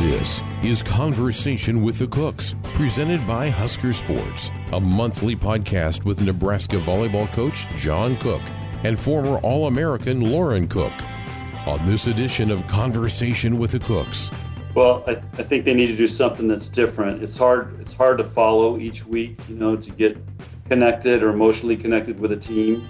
This is Conversation with the Cooks, presented by Husker Sports, a monthly podcast with Nebraska volleyball coach John Cook and former All American Lauren Cook. On this edition of Conversation with the Cooks, well, I, I think they need to do something that's different. It's hard. It's hard to follow each week, you know, to get connected or emotionally connected with a team.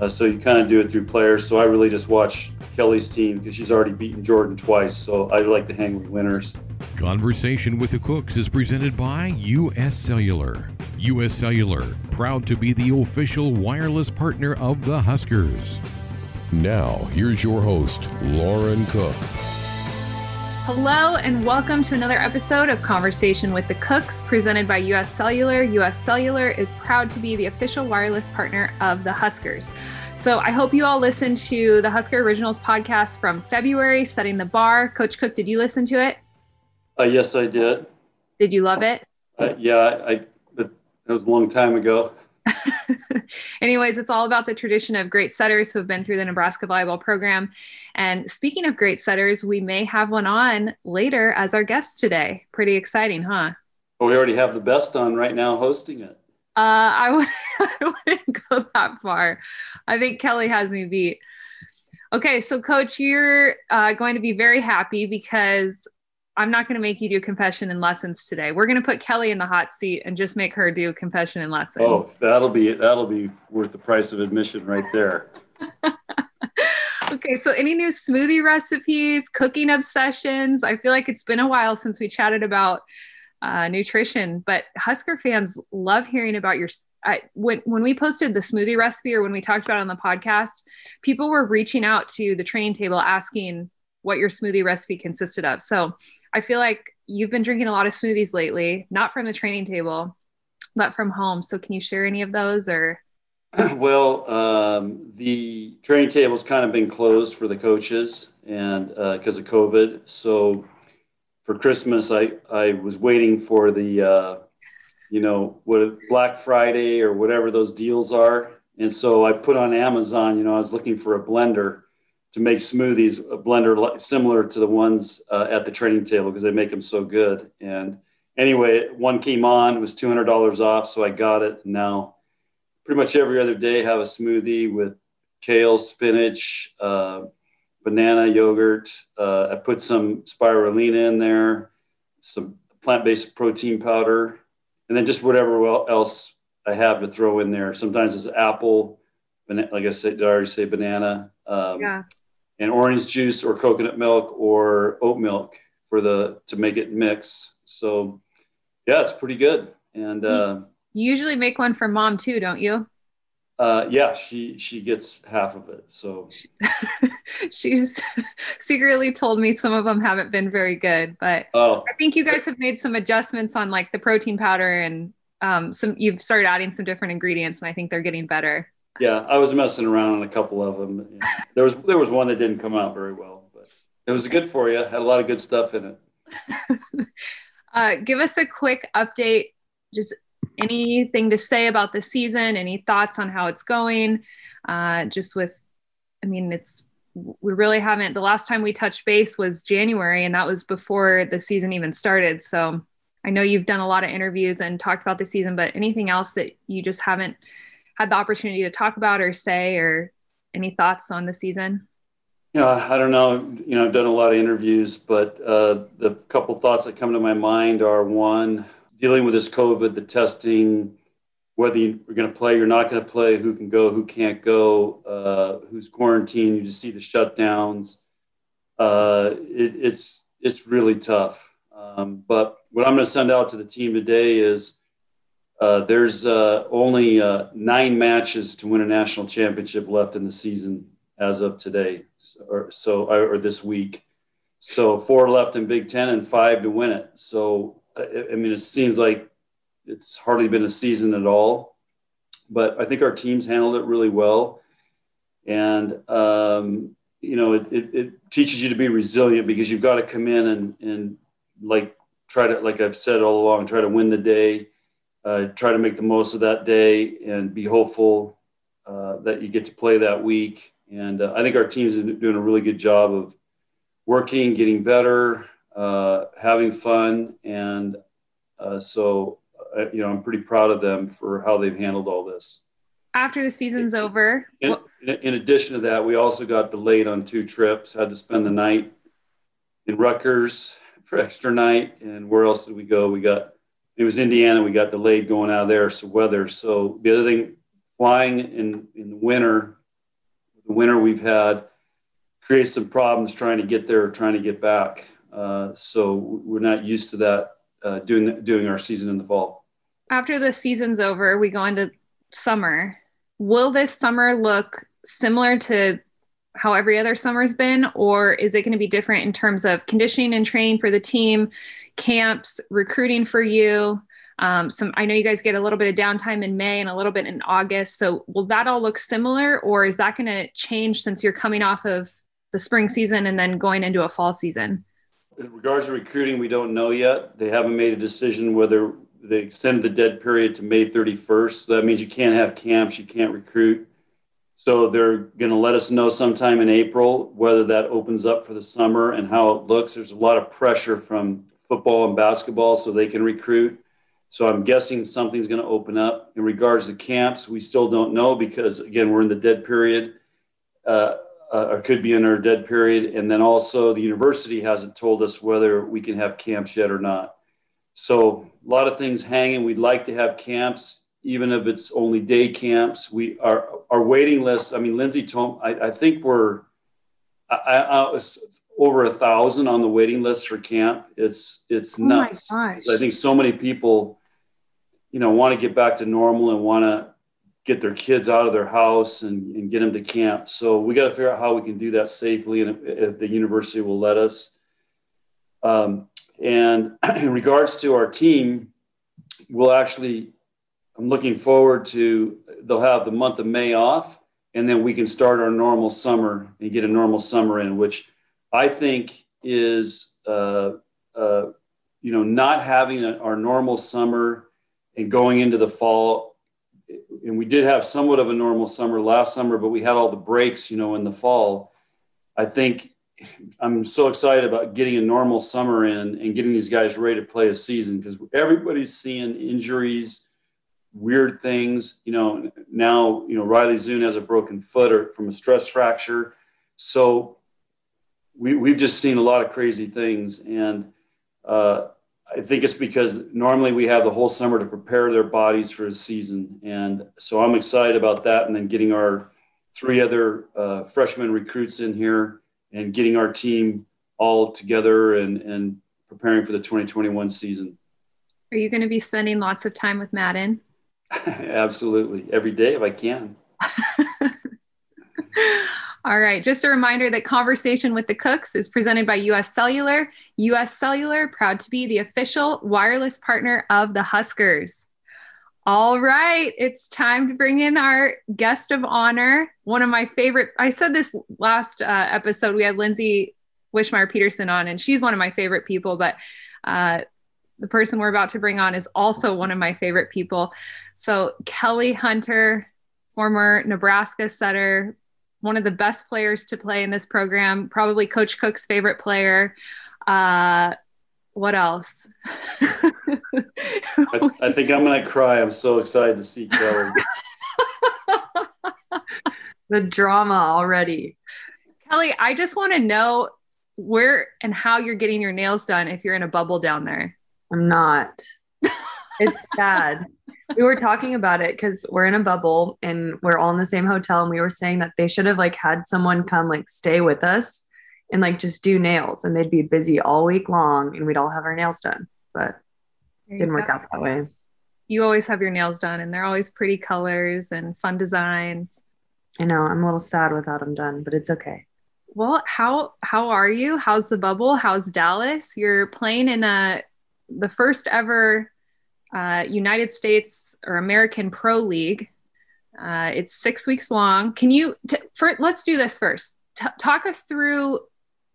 Uh, so you kind of do it through players. So I really just watch Kelly's team because she's already beaten Jordan twice. So I like to hang with winners. Conversation with the Cooks is presented by U.S. Cellular. U.S. Cellular, proud to be the official wireless partner of the Huskers. Now, here's your host, Lauren Cook. Hello, and welcome to another episode of Conversation with the Cooks, presented by US Cellular. US Cellular is proud to be the official wireless partner of the Huskers. So I hope you all listened to the Husker Originals podcast from February, Setting the Bar. Coach Cook, did you listen to it? Uh, yes, I did. Did you love it? Uh, yeah, I, it was a long time ago. Anyways, it's all about the tradition of great setters who have been through the Nebraska Volleyball program. And speaking of great setters, we may have one on later as our guest today. Pretty exciting, huh? Well, we already have the best on right now hosting it. Uh, I, would, I wouldn't go that far. I think Kelly has me beat. Okay, so coach, you're uh, going to be very happy because I'm not going to make you do confession and lessons today. We're going to put Kelly in the hot seat and just make her do confession and lessons. Oh, that'll be that'll be worth the price of admission right there. okay, so any new smoothie recipes, cooking obsessions? I feel like it's been a while since we chatted about uh, nutrition, but Husker fans love hearing about your. I, when when we posted the smoothie recipe or when we talked about it on the podcast, people were reaching out to the training table asking what your smoothie recipe consisted of. So I feel like you've been drinking a lot of smoothies lately, not from the training table, but from home. So can you share any of those or? Well, um, the training table's kind of been closed for the coaches and because uh, of COVID. So for Christmas, I, I was waiting for the, uh, you know, what Black Friday or whatever those deals are. And so I put on Amazon, you know, I was looking for a blender to make smoothies, a blender similar to the ones uh, at the training table because they make them so good. And anyway, one came on, was $200 off. So I got it. And now pretty much every other day have a smoothie with kale, spinach, uh, banana yogurt. Uh, I put some spirulina in there, some plant-based protein powder, and then just whatever else I have to throw in there. Sometimes it's apple, like I said, did I already say banana? Um, yeah and orange juice or coconut milk or oat milk for the to make it mix. So yeah, it's pretty good. And uh, you usually make one for mom too, don't you? Uh, yeah, she she gets half of it. So she's secretly told me some of them haven't been very good, but oh. I think you guys have made some adjustments on like the protein powder and um, some. You've started adding some different ingredients, and I think they're getting better. Yeah, I was messing around on a couple of them. There was there was one that didn't come out very well, but it was good for you. Had a lot of good stuff in it. uh, give us a quick update. Just anything to say about the season? Any thoughts on how it's going? Uh, just with, I mean, it's we really haven't. The last time we touched base was January, and that was before the season even started. So I know you've done a lot of interviews and talked about the season, but anything else that you just haven't had the opportunity to talk about or say or any thoughts on the season? Yeah, I don't know. You know, I've done a lot of interviews, but uh, the couple thoughts that come to my mind are one, dealing with this COVID, the testing, whether you're going to play, you're not going to play, who can go, who can't go, uh, who's quarantined. You just see the shutdowns. Uh, it, it's it's really tough. Um, but what I'm going to send out to the team today is uh, there's uh, only uh, nine matches to win a national championship left in the season as of today, or so, or this week. So four left in Big Ten and five to win it. So I mean, it seems like it's hardly been a season at all. But I think our teams handled it really well, and um, you know, it, it, it teaches you to be resilient because you've got to come in and and like try to, like I've said all along, try to win the day uh, try to make the most of that day and be hopeful uh, that you get to play that week. And uh, I think our teams doing a really good job of working, getting better, uh, having fun, and uh, so uh, you know I'm pretty proud of them for how they've handled all this. After the season's over, in, in addition to that, we also got delayed on two trips. Had to spend the night in Rutgers for extra night, and where else did we go? We got it was Indiana. We got delayed going out of there, so weather. So the other thing, flying in in the winter, the winter we've had creates some problems trying to get there trying to get back. Uh, so we're not used to that uh, doing doing our season in the fall. After the season's over, we go into summer. Will this summer look similar to how every other summer's been, or is it going to be different in terms of conditioning and training for the team, camps, recruiting for you? Um, some I know you guys get a little bit of downtime in May and a little bit in August. So will that all look similar, or is that going to change since you're coming off of the spring season and then going into a fall season? In regards to recruiting, we don't know yet. They haven't made a decision whether they extended the dead period to May 31st. So that means you can't have camps, you can't recruit. So they're going to let us know sometime in April whether that opens up for the summer and how it looks. There's a lot of pressure from football and basketball so they can recruit. So I'm guessing something's going to open up. In regards to camps, we still don't know because, again, we're in the dead period. Uh, uh, or could be in our dead period. And then also the university hasn't told us whether we can have camps yet or not. So a lot of things hanging. We'd like to have camps, even if it's only day camps. We are our waiting list. I mean, Lindsay told I, I think we're I, I, was over a thousand on the waiting list for camp. It's it's oh nuts. I think so many people, you know, want to get back to normal and want to get their kids out of their house and, and get them to camp. So we got to figure out how we can do that safely and if, if the university will let us. Um, and in regards to our team, we'll actually, I'm looking forward to, they'll have the month of May off and then we can start our normal summer and get a normal summer in, which I think is, uh, uh, you know, not having a, our normal summer and going into the fall and we did have somewhat of a normal summer last summer, but we had all the breaks, you know, in the fall. I think I'm so excited about getting a normal summer in and getting these guys ready to play a season because everybody's seeing injuries, weird things. You know, now, you know, Riley Zuhn has a broken foot or from a stress fracture. So we, we've just seen a lot of crazy things. And, uh, I think it's because normally we have the whole summer to prepare their bodies for the season. And so I'm excited about that. And then getting our three other uh, freshman recruits in here and getting our team all together and, and preparing for the 2021 season. Are you going to be spending lots of time with Madden? Absolutely. Every day if I can. All right. Just a reminder that Conversation with the Cooks is presented by US Cellular. US Cellular, proud to be the official wireless partner of the Huskers. All right. It's time to bring in our guest of honor. One of my favorite, I said this last uh, episode, we had Lindsay Wishmeyer Peterson on, and she's one of my favorite people, but uh, the person we're about to bring on is also one of my favorite people. So, Kelly Hunter, former Nebraska setter, one of the best players to play in this program, probably Coach Cook's favorite player. Uh, what else? I, I, think I'm going to cry. I'm so excited to see Kelly. the drama already. Kelly, I just want to know where and how you're getting your nails done if you're in a bubble down there. I'm not. It's sad. We were talking about it because we're in a bubble and we're all in the same hotel and we were saying that they should have like had someone come like stay with us and like just do nails and they'd be busy all week long and we'd all have our nails done but didn't work out that way. You always have your nails done and they're always pretty colors and fun designs. I know i'm a little sad without them done but it's okay. Well how how are you? How's the bubble? How's dallas? You're playing in a the first ever uh, United States or American Pro League. Uh, it's six weeks long. Can you, t- for, let's do this first. T- talk us through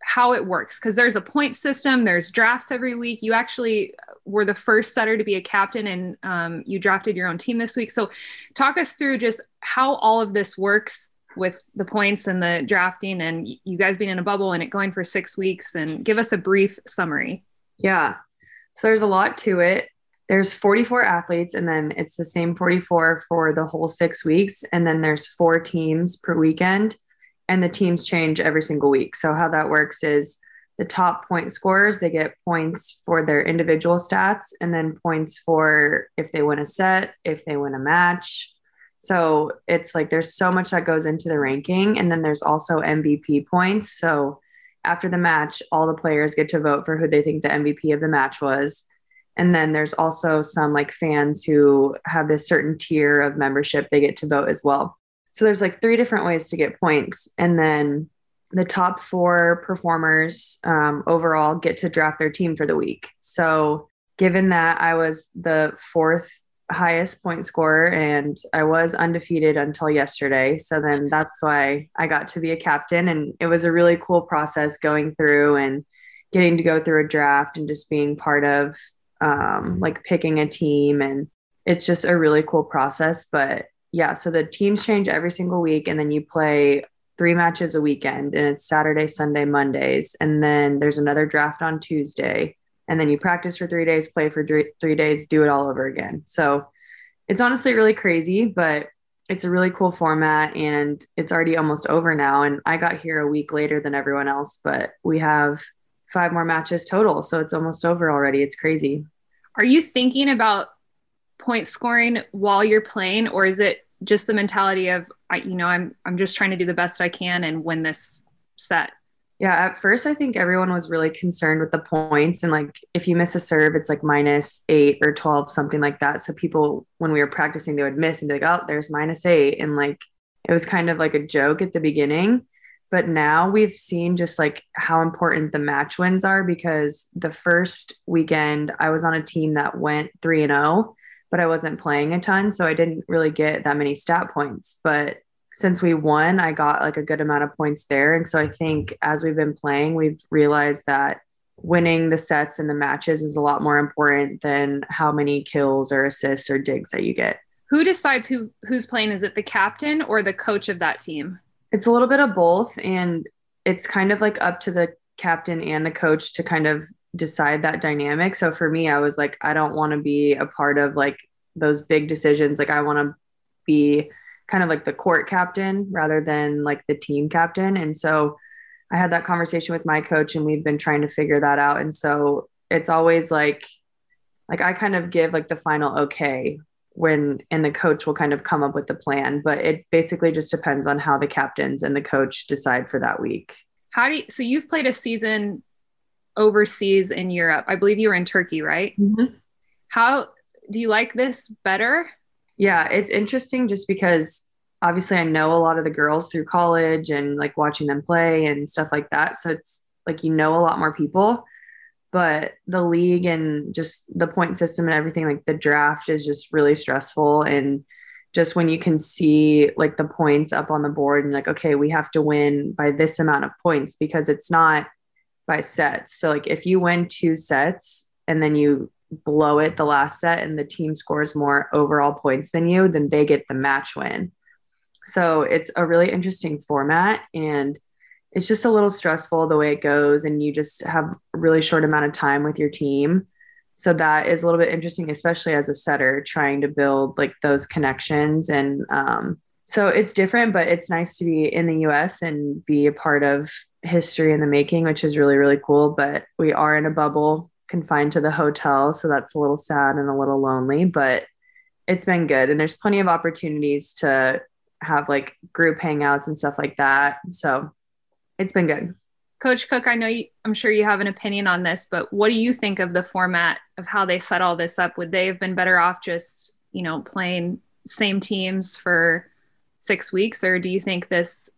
how it works because there's a point system, there's drafts every week. You actually were the first setter to be a captain and um, you drafted your own team this week. So, talk us through just how all of this works with the points and the drafting and you guys being in a bubble and it going for six weeks and give us a brief summary. Yeah. So there's a lot to it. There's 44 athletes and then it's the same 44 for the whole six weeks. And then there's four teams per weekend and the teams change every single week. So how that works is the top point scorers, they get points for their individual stats and then points for if they win a set, if they win a match, so it's like there's so much that goes into the ranking. And then there's also MVP points. So after the match, all the players get to vote for who they think the MVP of the match was. And then there's also some like fans who have this certain tier of membership, they get to vote as well. So there's like three different ways to get points. And then the top four performers um, overall get to draft their team for the week. So given that I was the fourth highest point scorer and I was undefeated until yesterday. So then that's why I got to be a captain. And it was a really cool process going through and getting to go through a draft and just being part of um, like picking a team. And it's just a really cool process. But yeah, so the teams change every single week and then you play three matches a weekend and it's Saturday, Sunday, Mondays. And then there's another draft on Tuesday and then you practice for three days, play for three, days, do it all over again. So it's honestly really crazy, but it's a really cool format and it's already almost over now. And I got here a week later than everyone else, but we have five more matches total. So it's almost over already. It's crazy. Are you thinking about point scoring while you're playing, or is it just the mentality of, I, you know, I'm, I'm just trying to do the best I can and win this set? Yeah, at first I think everyone was really concerned with the points and like if you miss a serve, it's like minus eight or twelve, something like that. So people when we were practicing, they would miss and be like, Oh, there's minus eight. And like it was kind of like a joke at the beginning. But now we've seen just like how important the match wins are because the first weekend I was on a team that went three and oh, but I wasn't playing a ton. So I didn't really get that many stat points. But since we won, I got like a good amount of points there. And so I think as we've been playing, we've realized that winning the sets and the matches is a lot more important than how many kills or assists or digs that you get. Who decides who who's playing? Is it the captain or the coach of that team? It's a little bit of both and it's kind of like up to the captain and the coach to kind of decide that dynamic. So for me, I was like I don't want to be a part of like those big decisions. Like I want to be kind of like the court captain rather than like the team captain. And so I had that conversation with my coach and we've been trying to figure that out. And so it's always like, like I kind of give like the final okay when, and the coach will kind of come up with the plan, but it basically just depends on how the captains and the coach decide for that week. How do you, so you've played a season overseas in Europe. I believe you were in Turkey, right? Mm-hmm. How do you like this better? Yeah, it's interesting just because obviously I know a lot of the girls through college and like watching them play and stuff like that. So it's like you know a lot more people, but the league and just the point system and everything, like the draft is just really stressful. And just when you can see like the points up on the board and like, okay, we have to win by this amount of points because it's not by sets. So like if you win two sets and then you blow it the last set and the team scores more overall points than you, then they get the match win. So it's a really interesting format and it's just a little stressful the way it goes and you just have a really short amount of time with your team. So that is a little bit interesting, especially as a setter trying to build like those connections. And um, so it's different, but it's nice to be in the US and be a part of history in the making, which is really, really cool. But we are in a bubble confined to the hotel. So that's a little sad and a little lonely, but it's been good. And there's plenty of opportunities to have like group hangouts and stuff like that. So it's been good. Coach Cook, I know you, I'm sure you have an opinion on this, but what do you think of the format of how they set all this up? Would they have been better off just, you know, playing same teams for six weeks? Or do you think this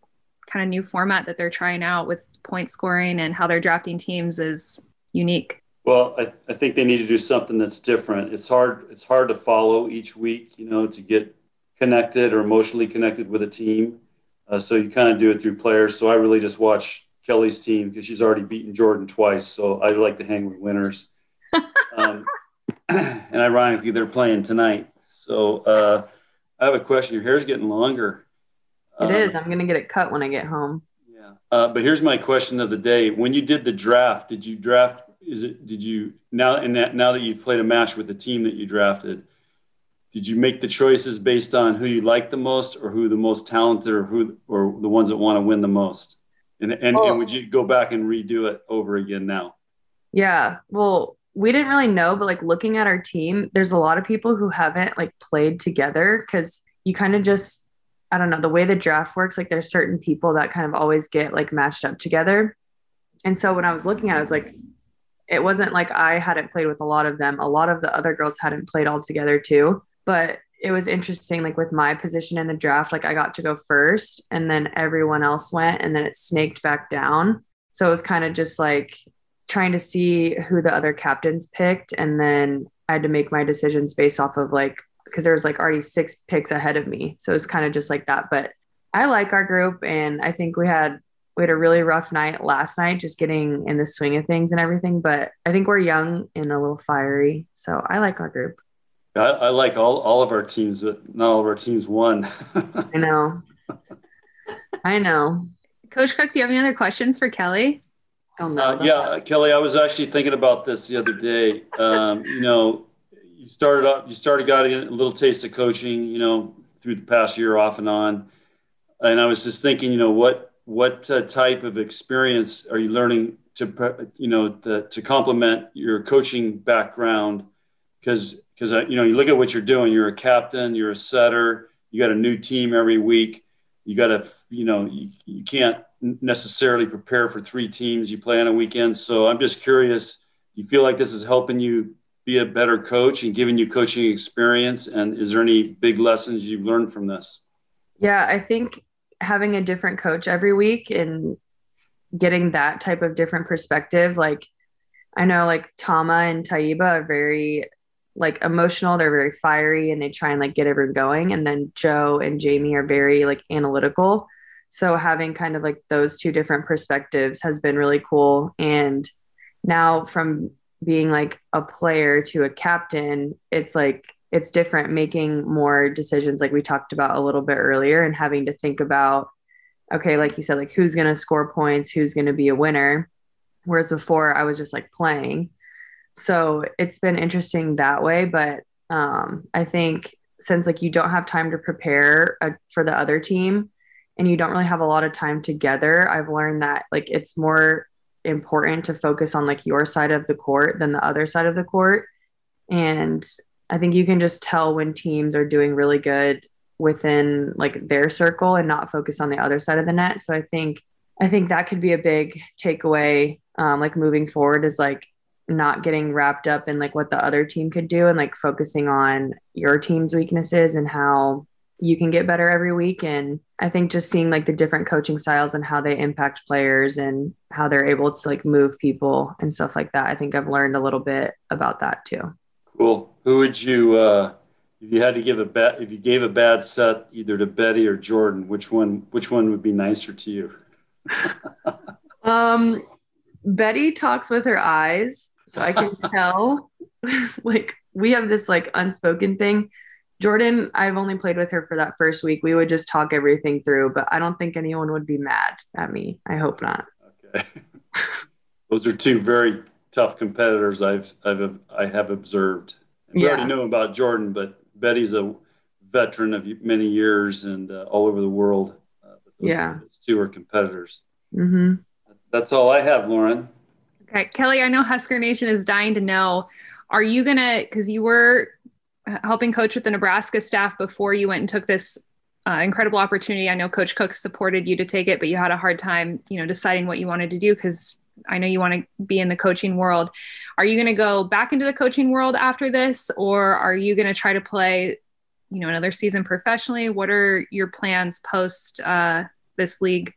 kind of new format that they're trying out with point scoring and how they're drafting teams is unique? Well, I, I think they need to do something that's different. It's hard. It's hard to follow each week, you know, to get connected or emotionally connected with a team. Uh, so you kind of do it through players. So I really just watch Kelly's team because she's already beaten Jordan twice. So I like to hang with winners. um, and ironically, they're playing tonight. So uh, I have a question. Your hair's getting longer. It um, is. I'm going to get it cut when I get home. Yeah. Uh, but here's my question of the day: When you did the draft, did you draft? Is it? Did you now and that now that you've played a match with the team that you drafted? Did you make the choices based on who you like the most, or who the most talented, or who, or the ones that want to win the most? And and, well, and would you go back and redo it over again now? Yeah. Well, we didn't really know, but like looking at our team, there's a lot of people who haven't like played together because you kind of just I don't know, the way the draft works, like there's certain people that kind of always get like matched up together. And so when I was looking at it, I was like, it wasn't like I hadn't played with a lot of them. A lot of the other girls hadn't played all together too. But it was interesting, like with my position in the draft, like I got to go first and then everyone else went and then it snaked back down. So it was kind of just like trying to see who the other captains picked. And then I had to make my decisions based off of like because there was like already six picks ahead of me. So it's kind of just like that. But I like our group and I think we had we had a really rough night last night just getting in the swing of things and everything. But I think we're young and a little fiery. So I like our group. I, I like all, all of our teams, but not all of our teams won. I know. I know. Coach Cook, do you have any other questions for Kelly? Oh, no. Uh, yeah, Kelly, I was actually thinking about this the other day. Um, you know, you started up, you started getting a little taste of coaching, you know, through the past year off and on. And I was just thinking, you know, what, what uh, type of experience are you learning to, you know, the, to complement your coaching background? Because, because, uh, you know, you look at what you're doing, you're a captain, you're a setter, you got a new team every week. You got to, you know, you, you can't necessarily prepare for three teams you play on a weekend. So I'm just curious, you feel like this is helping you be a better coach and giving you coaching experience? And is there any big lessons you've learned from this? Yeah, I think having a different coach every week and getting that type of different perspective, like I know like Tama and Tayyiba are very like emotional, they're very fiery and they try and like get everyone going. And then Joe and Jamie are very like analytical. So having kind of like those two different perspectives has been really cool. And now from being like a player to a captain, it's like it's different making more decisions like we talked about a little bit earlier and having to think about okay, like you said, like who's going to score points, who's going to be a winner. Whereas before I was just like playing. So it's been interesting that way. But um, I think since like you don't have time to prepare uh, for the other team and you don't really have a lot of time together, I've learned that like it's more important to focus on like your side of the court than the other side of the court. And I think you can just tell when teams are doing really good within like their circle and not focus on the other side of the net. So I think I think that could be a big takeaway um, like moving forward is like not getting wrapped up in like what the other team could do and like focusing on your team's weaknesses and how you can get better every week. And I think just seeing like the different coaching styles and how they impact players and how they're able to like move people and stuff like that. I think I've learned a little bit about that too. Cool. Who would you, uh, if you had to give a bet, if you gave a bad set either to Betty or Jordan, which one, which one would be nicer to you? um, Betty talks with her eyes, so I can tell. like we have this like unspoken thing Jordan, I've only played with her for that first week. We would just talk everything through, but I don't think anyone would be mad at me. I hope not. Okay. Those are two very tough competitors I've I've I have observed. We yeah. already know about Jordan, but Betty's a veteran of many years and uh, all over the world. Uh, those, yeah, those two are competitors. Mm-hmm. That's all I have, Lauren. Okay, Kelly. I know Husker Nation is dying to know. Are you gonna? Because you were helping coach with the Nebraska staff before you went and took this uh, incredible opportunity. I know Coach Cook supported you to take it, but you had a hard time, you know, deciding what you wanted to do because I know you want to be in the coaching world. Are you going to go back into the coaching world after this, or are you going to try to play, you know, another season professionally? What are your plans post uh, this league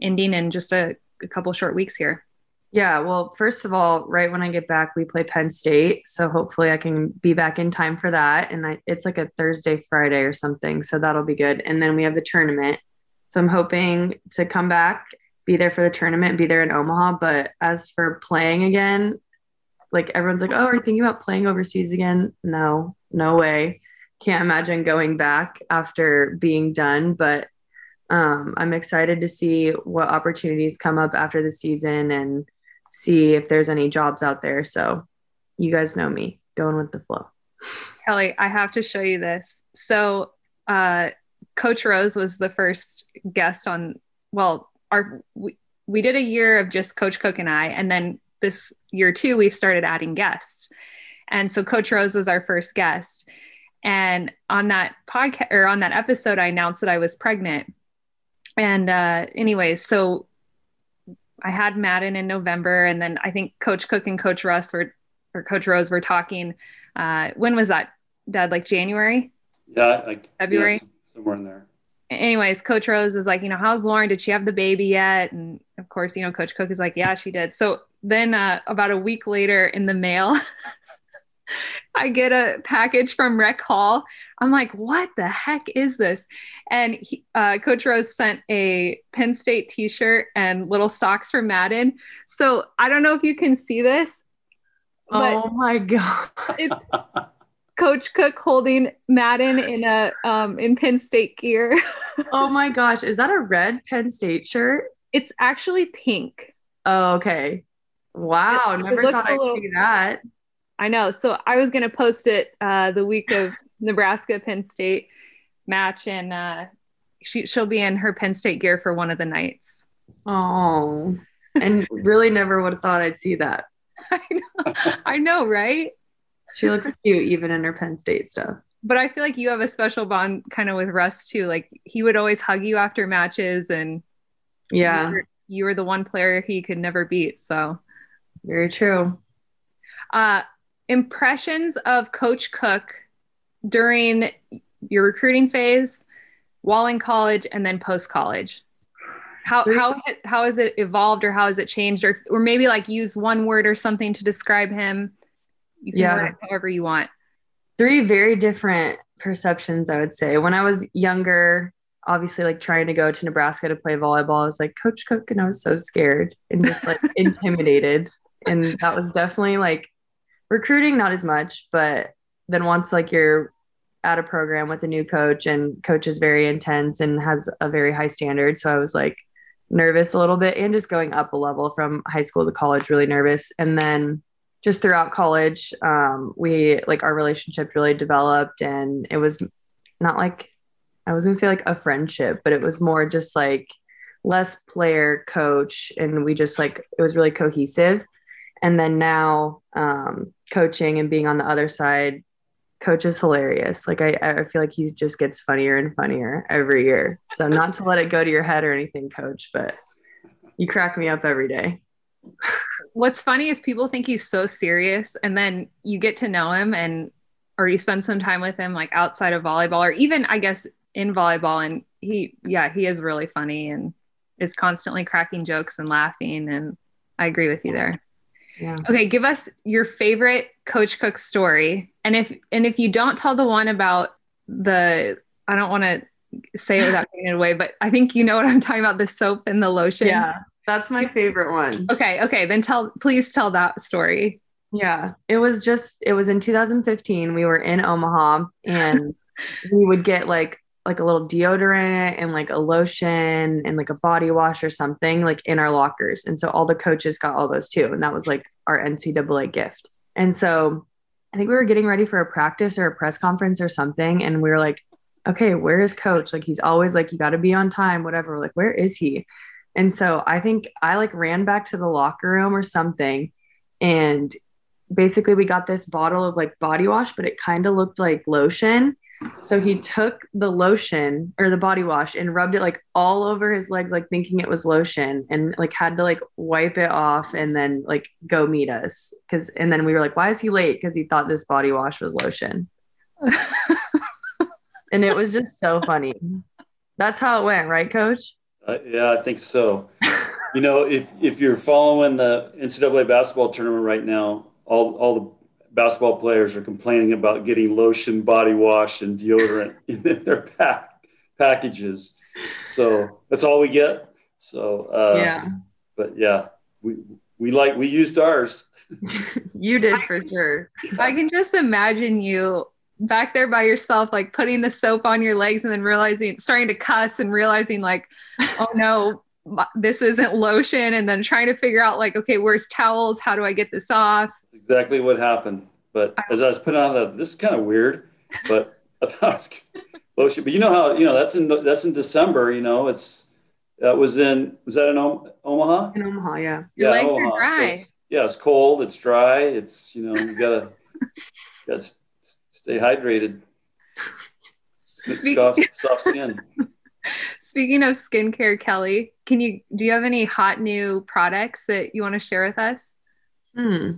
ending in just a, a couple short weeks here? Yeah, well, first of all, right when I get back, we play Penn State, so hopefully I can be back in time for that. And I, it's like a Thursday, Friday or something, so that'll be good. And then we have the tournament, so I'm hoping to come back, be there for the tournament, be there in Omaha. But as for playing again, like everyone's like, "Oh, are you thinking about playing overseas again?" No, no way. Can't imagine going back after being done. But um, I'm excited to see what opportunities come up after the season and see if there's any jobs out there. So you guys know me, going with the flow. Kelly, I have to show you this. So, uh, Coach Rose was the first guest on. Well, our we, we did a year of just Coach Cook and I, and then this year too, we've started adding guests. And so Coach Rose was our first guest. And on that podcast or on that episode, I announced that I was pregnant. And uh, anyways, so I had Madden in November, and then I think Coach Cook and Coach Russ were or Coach Rose were talking. Uh, when was that, Dad? Like January? Yeah, like February, yeah, somewhere in there. Anyways, Coach Rose is like, you know, how's Lauren? Did she have the baby yet? And of course, you know, Coach Cook is like, yeah, she did. So then, uh, about a week later, in the mail. I get a package from Rec Hall. I'm like, what the heck is this? And he, uh, Coach Rose sent a Penn State t shirt and little socks for Madden. So I don't know if you can see this. oh my God. It's Coach Cook holding Madden in a um, in Penn State gear. oh my gosh. Is that a red Penn State shirt? It's actually pink. Oh, okay. Wow. It, Never it thought I'd little, see that. I know. So I was going to post it uh, the week of Nebraska Penn State match, and uh, she she'll be in her Penn State gear for one of the nights. Oh, and really never would have thought I'd see that. I know, I know, right? She looks cute even in her Penn State stuff. But I feel like you have a special bond kind of with Russ too. Like he would always hug you after matches, and yeah, you were, you were the one player he could never beat. So very true. Uh, impressions of Coach Cook during your recruiting phase, while in college, and then post college? How how how has it evolved, or how has it changed, or or maybe like use one word or something to describe him? You can yeah. however you want. Three very different perceptions, I would say. When I was younger, obviously like trying to go to Nebraska to play volleyball, I was like Coach Cook, and I was so scared and just like intimidated. And that was definitely like recruiting not as much but then once like you're at a program with a new coach and coach is very intense and has a very high standard so i was like nervous a little bit and just going up a level from high school to college really nervous and then just throughout college um, we like our relationship really developed and it was not like i was gonna say like a friendship but it was more just like less player coach and we just like it was really cohesive. And then now um, coaching and being on the other side coach is hilarious. Like I, I feel like he just gets funnier and funnier every year. So not to let it go to your head or anything coach but you crack me up every day what's funny is people think he's so serious and then you get to know him and or you spend some time with him like outside of volleyball or even i guess in volleyball and he yeah he is really funny and is constantly cracking jokes and laughing and i agree with you there yeah. Okay, give us your favorite Coach Cook story. And if and if you don't tell the one about the I don't want to say it without giving it away, but I think you know what I'm talking about, the soap and the lotion. Yeah. That's my favorite one. Okay, okay. Then tell please tell that story. Yeah. It was just it was in 2015. We were in Omaha and we would get like like a little deodorant and like a lotion and like a body wash or something like in our lockers. And so all the coaches got all those too. And that was like our NCAA gift. And so I think we were getting ready for a practice or a press conference or something. And we were like, okay, where is coach? Like he's always like, you got to be on time, whatever. We're like, where is he? And so I think I like ran back to the locker room or something. And basically we got this bottle of like body wash, but it kind of looked like lotion. So he took the lotion or the body wash and rubbed it like all over his legs, like thinking it was lotion, and like had to like wipe it off and then like go meet us. Cause and then we were like, why is he late? Because he thought this body wash was lotion. and it was just so funny. That's how it went, right, coach? Uh, yeah, I think so. you know, if if you're following the NCAA basketball tournament right now, all all the basketball players are complaining about getting lotion, body wash, and deodorant in their pack packages. So that's all we get. So uh, yeah, but yeah, we we like we used ours. you did for sure. I can just imagine you back there by yourself, like putting the soap on your legs and then realizing, starting to cuss and realizing, like, oh no, this isn't lotion. And then trying to figure out, like, okay, where's towels? How do I get this off? Exactly what happened. But as I was putting on the, this is kind of weird, but I thought it was lotion. But you know how, you know, that's in, that's in December, you know, it's, that was in, was that in Omaha? In Omaha, yeah. Your yeah, legs Omaha. are dry. So it's- yeah, it's cold, it's dry, it's, you know, you gotta, gotta s- stay hydrated. S- Speak- Soft, soft skin. Speaking of skincare, Kelly, can you do you have any hot new products that you want to share with us? Hmm.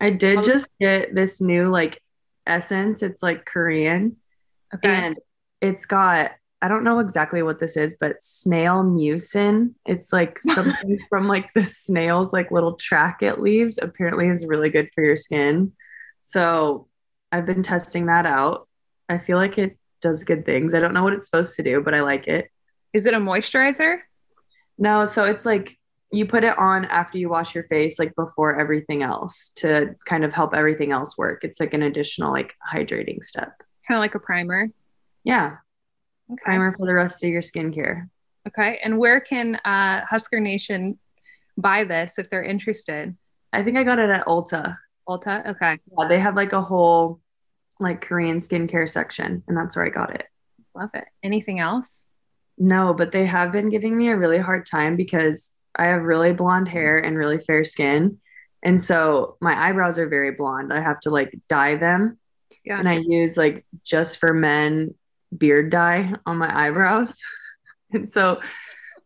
I did Well- just get this new like essence. It's like Korean Okay. and it's got I don't know exactly what this is, but snail mucin. It's like something from like the snail's like little track it leaves. Apparently is really good for your skin. So I've been testing that out. I feel like it does good things. I don't know what it's supposed to do, but I like it. Is it a moisturizer? No, so it's like you put it on after you wash your face, like before everything else to kind of help everything else work. It's like an additional like hydrating step. Kind of like a primer. Yeah, Okay. primer for the rest of your skincare. Okay. And where can uh, Husker Nation buy this if they're interested? I think I got it at Ulta. Okay. Yeah, they have like a whole like Korean skincare section, and that's where I got it. Love it. Anything else? No, but they have been giving me a really hard time because I have really blonde hair and really fair skin. And so my eyebrows are very blonde. I have to like dye them. Yeah. And I use like just for men beard dye on my eyebrows. and so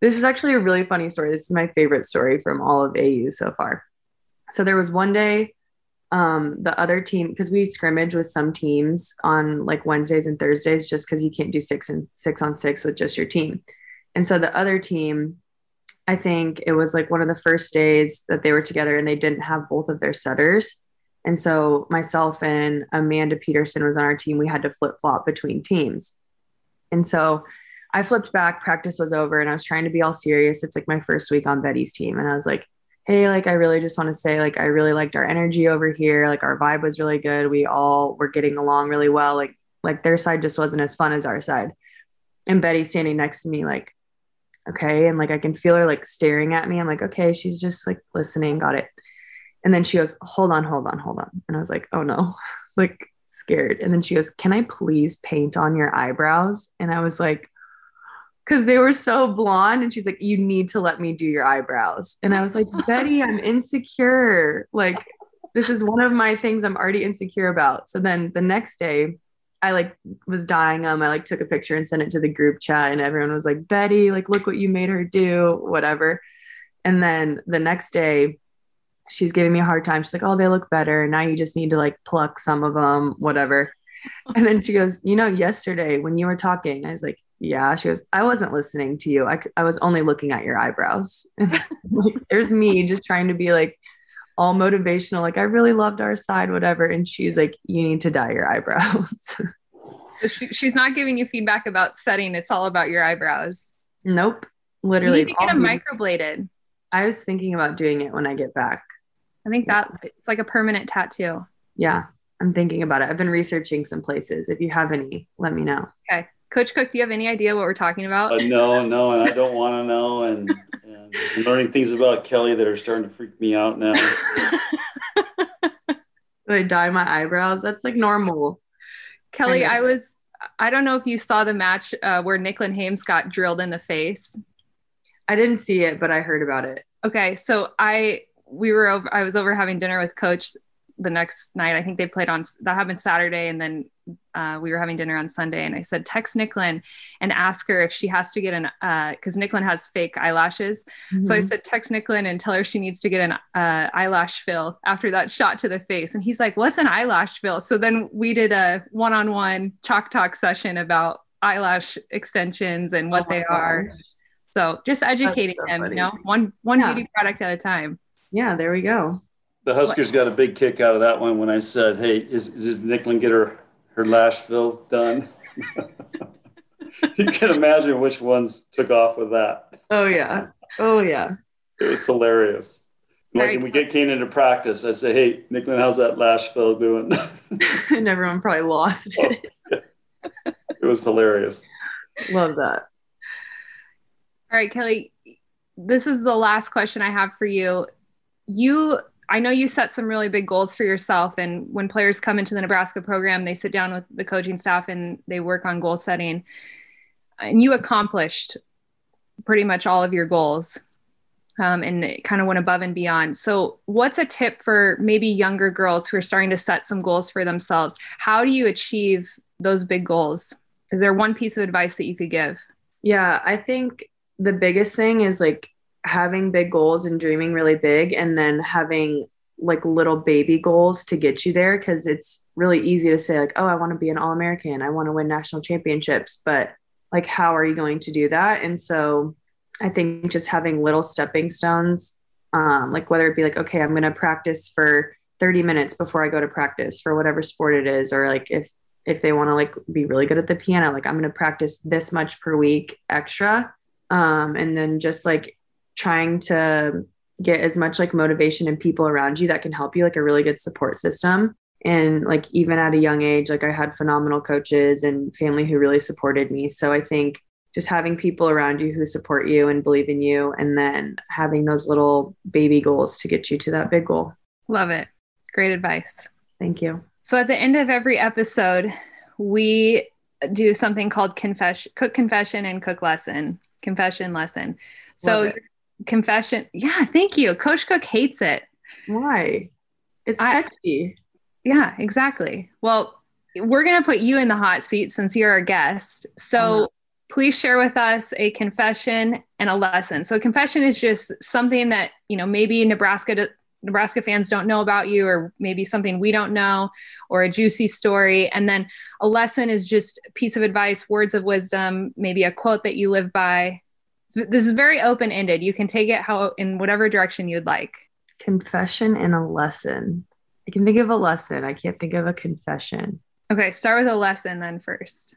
this is actually a really funny story. This is my favorite story from all of AU so far. So there was one day um the other team because we scrimmage with some teams on like Wednesdays and Thursdays just because you can't do six and six on six with just your team. And so the other team, I think it was like one of the first days that they were together and they didn't have both of their setters. And so myself and Amanda Peterson was on our team. We had to flip flop between teams. And so I flipped back, practice was over, and I was trying to be all serious. It's like my first week on Betty's team. And I was like, hey, like, I really just want to say, like, I really liked our energy over here. Like, our vibe was really good. We all were getting along really well. Like, like their side just wasn't as fun as our side. And Betty standing next to me, like, okay. And like, I can feel her like staring at me. I'm like, okay, she's just like listening. Got it. And then she goes, hold on, hold on, hold on. And I was like, oh no. It's like scared. And then she goes, can I please paint on your eyebrows? And I was like, because they were so blonde. And she's like, you need to let me do your eyebrows. And I was like, Betty, I'm insecure. Like, this is one of my things I'm already insecure about. So then the next day, I like was dyeing them. I like took a picture and sent it to the group chat, and everyone was like, Betty, like, look what you made her do, whatever. And then the next day, she's giving me a hard time. She's like, oh, they look better. Now you just need to like pluck some of them, whatever. And then she goes, you know, yesterday when you were talking, I was like, yeah. She goes, I wasn't listening to you. i, I was only looking at your eyebrows. like, there's me just trying to be like all motivational. Like, I really loved our side, whatever. And she's like, you need to dye your eyebrows. She, she's not giving you feedback about setting. It's all about your eyebrows. nope. Literally you need to get them microbladed. I was thinking about doing it when I get back. I think that it's like a permanent tattoo. Yeah. I'm thinking about it. I've been researching some places. If you have any, let me know. Okay. Coach Cook, do you have any idea what we're talking about? Uh, no, no, and I don't want to know. And, and I'm learning things about Kelly that are starting to freak me out now. Did I dye my eyebrows? That's like normal. Kelly, I I was, I don't know if you saw the match uh, where Nicklin Hames got drilled in the face. I didn't see it, but I heard about it. Okay, so I we were over. I was over having dinner with Coach the next night. I think they played on that happened Saturday, and then uh, we were having dinner on Sunday. And I said, text Nicklin and ask her if she has to get an because Nicklin has fake eyelashes. So I Mhm. said, text Nicklin and tell her she needs to get an uh, eyelash fill after that shot to the face. And he's like, what's an eyelash fill? So then we did a one-on-one chalk talk session about eyelash extensions and what Oh my they are. So just educating so them, you know, one one Yeah. beauty product at a time. yeah, there we go. The Huskers got a big kick out of that one when I said, "Hey, is is this Nicklin get her her lash fill done?" you can imagine which ones took off with that. Oh yeah. Oh yeah. It was hilarious. Like when we get Kane into practice, I say, "Hey, Nicklin, how's that lash fill doing?" and everyone probably lost it. Oh, it was hilarious. Love that. All right, Kelly, this is the last question I have for you. You I know you set some really big goals for yourself and when players come into the Nebraska program, they sit down with the coaching staff and they work on goal setting. And you accomplished pretty much all of your goals. Um, and kind of went above and beyond. So, what's a tip for maybe younger girls who are starting to set some goals for themselves? How do you achieve those big goals? Is there one piece of advice that you could give? Yeah, I think the biggest thing is like having big goals and dreaming really big and then having like little baby goals to get you there because it's really easy to say like oh i want to be an all-american. I want to win national championships. But like how are you going to do that? And so i think just having little stepping stones um, like whether it be like okay i'm going to practice for 30 minutes before i go to practice for whatever sport it is or like if if they want to like be really good at the piano like i'm going to practice this much per week extra. Um, and then just like trying to get as much like motivation and people around you that can help you like a really good support system. And like even at a young age like i had phenomenal coaches and family who really supported me. So i think just having people around you who support you and believe in you and then having those little baby goals to get you to that big goal. Love it. Great advice. Thank you. So at the end of every episode we do something called confession cook confession and cook lesson confession lesson. So confession. Yeah, thank you. Coach Cook hates it. Why? It's catchy. I, yeah, exactly. Well, we're going to put you in the hot seat since you're our guest. So uh-huh. please share with us a confession and a lesson. So confession is just something that, you know, maybe Nebraska Nebraska fans don't know about you or maybe something we don't know or a juicy story and then a lesson is just a piece of advice, words of wisdom, maybe a quote that you live by this is very open ended. You can take it how in whatever direction you'd like. Confession and a lesson. I can think of a lesson. I can't think of a confession. Okay, start with a lesson then first.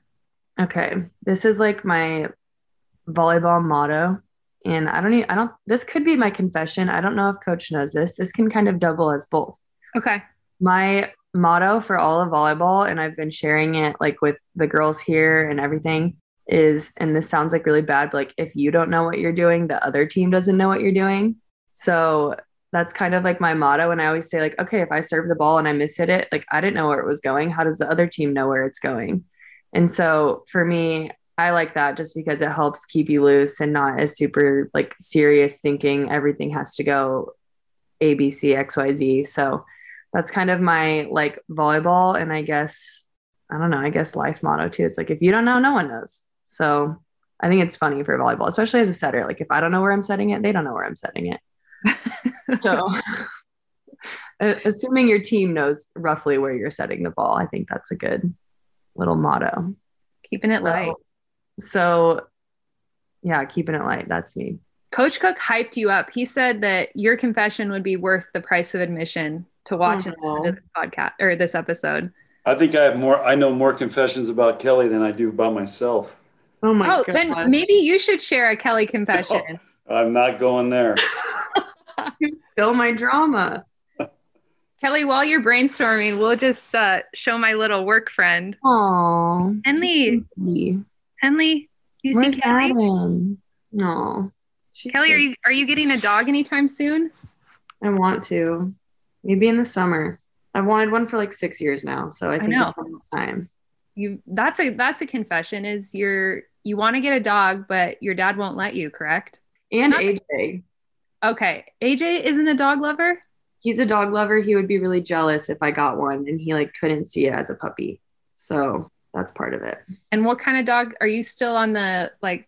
Okay. This is like my volleyball motto. And I don't even, I don't, this could be my confession. I don't know if coach knows this. This can kind of double as both. Okay. My motto for all of volleyball, and I've been sharing it like with the girls here and everything, is, and this sounds like really bad, but like if you don't know what you're doing, the other team doesn't know what you're doing. So that's kind of like my motto. And I always say, like, okay, if I serve the ball and I mishit it, like I didn't know where it was going. How does the other team know where it's going? And so for me, I like that just because it helps keep you loose and not as super like serious thinking everything has to go A, B, C, X, Y, Z. So that's kind of my like volleyball and I guess I don't know, I guess life motto too. It's like if you don't know, no one knows. So I think it's funny for volleyball, especially as a setter. Like if I don't know where I'm setting it, they don't know where I'm setting it. so assuming your team knows roughly where you're setting the ball, I think that's a good little motto. Keeping it so, light. So yeah, keeping it light. That's me. Coach Cook hyped you up. He said that your confession would be worth the price of admission to watch oh, and listen to this podcast or this episode. I think I have more I know more confessions about Kelly than I do about myself. Oh my oh, god. Then maybe you should share a Kelly confession. No, I'm not going there. Spill my drama. Kelly, while you're brainstorming, we'll just uh, show my little work friend. Oh, Henley. Henley, you Where's see Kelly? Adam? No. Kelly, so... are you are you getting a dog anytime soon? I want to. Maybe in the summer. I've wanted one for like six years now, so I think I it's time you that's a that's a confession is you're you want to get a dog but your dad won't let you correct? And Not aj okay. Aj isn't a dog lover? He's a dog lover. He would be really jealous if i got one and he like couldn't see it as a puppy. So that's part of it. And what kind of dog are you still on the like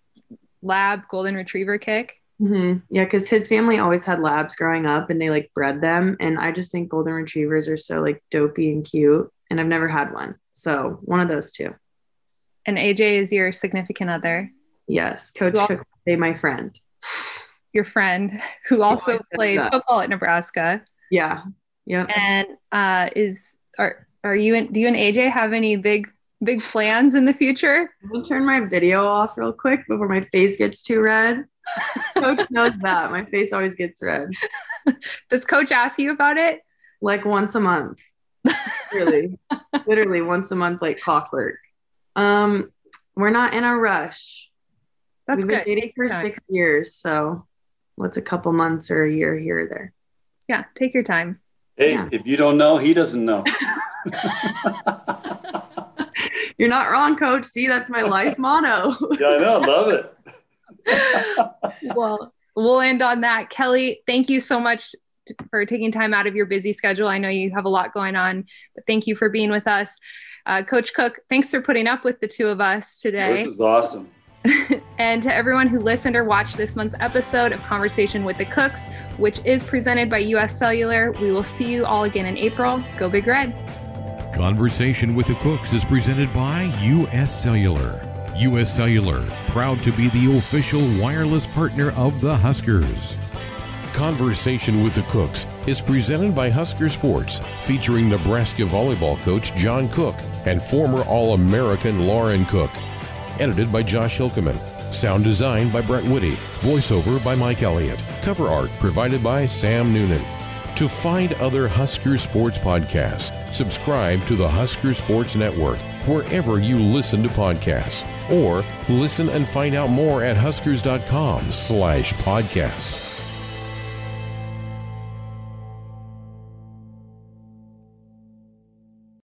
lab golden retriever kick? Mm-hmm. yeah because his family always had labs growing up and they like bred them and i just think golden retrievers are so like dopey and cute and i've never had one. So one of those two. And AJ is your significant other. Yes, Coach also, my friend. Your friend who also yeah, played football at Nebraska. Yeah. Yeah. And uh, is are are you and do you and AJ have any big big plans in the future? Gonna turn my video off real quick before my face gets too red. Coach knows that. My face always gets red. Does coach ask you about it? Like once a month. Really. Literally once a month, like clockwork. Um, we're not in a rush. That's We've good. been dating for time. six years, so what's a couple months or a year here or there? Yeah, take your time. Hey, Yeah. if you don't know, he doesn't know. You're not wrong, coach. See, that's my life motto. yeah, I know. Love it. well, we'll end on that. Kelly, thank you so much t- for taking time out of your busy schedule. I know you have a lot going on, but thank you for being with us. Uh, Coach Cook, thanks for putting up with the two of us today. This is awesome. and to everyone who listened or watched this month's episode of Conversation with the Cooks, which is presented by US Cellular, we will see you all again in April. Go Big Red. Conversation with the Cooks is presented by US Cellular. US Cellular, proud to be the official wireless partner of the Huskers. Conversation with the Cooks is presented by Husker Sports, featuring Nebraska volleyball coach John Cook and former All American Lauren Cook. Edited by Josh Hilkeman. Sound design by Brett Whitty. Voiceover by Mike Elliott. Cover art provided by Sam Noonan. To find other Husker Sports podcasts, subscribe to the Husker Sports Network wherever you listen to podcasts, or listen and find out more at huskers.com slash podcasts.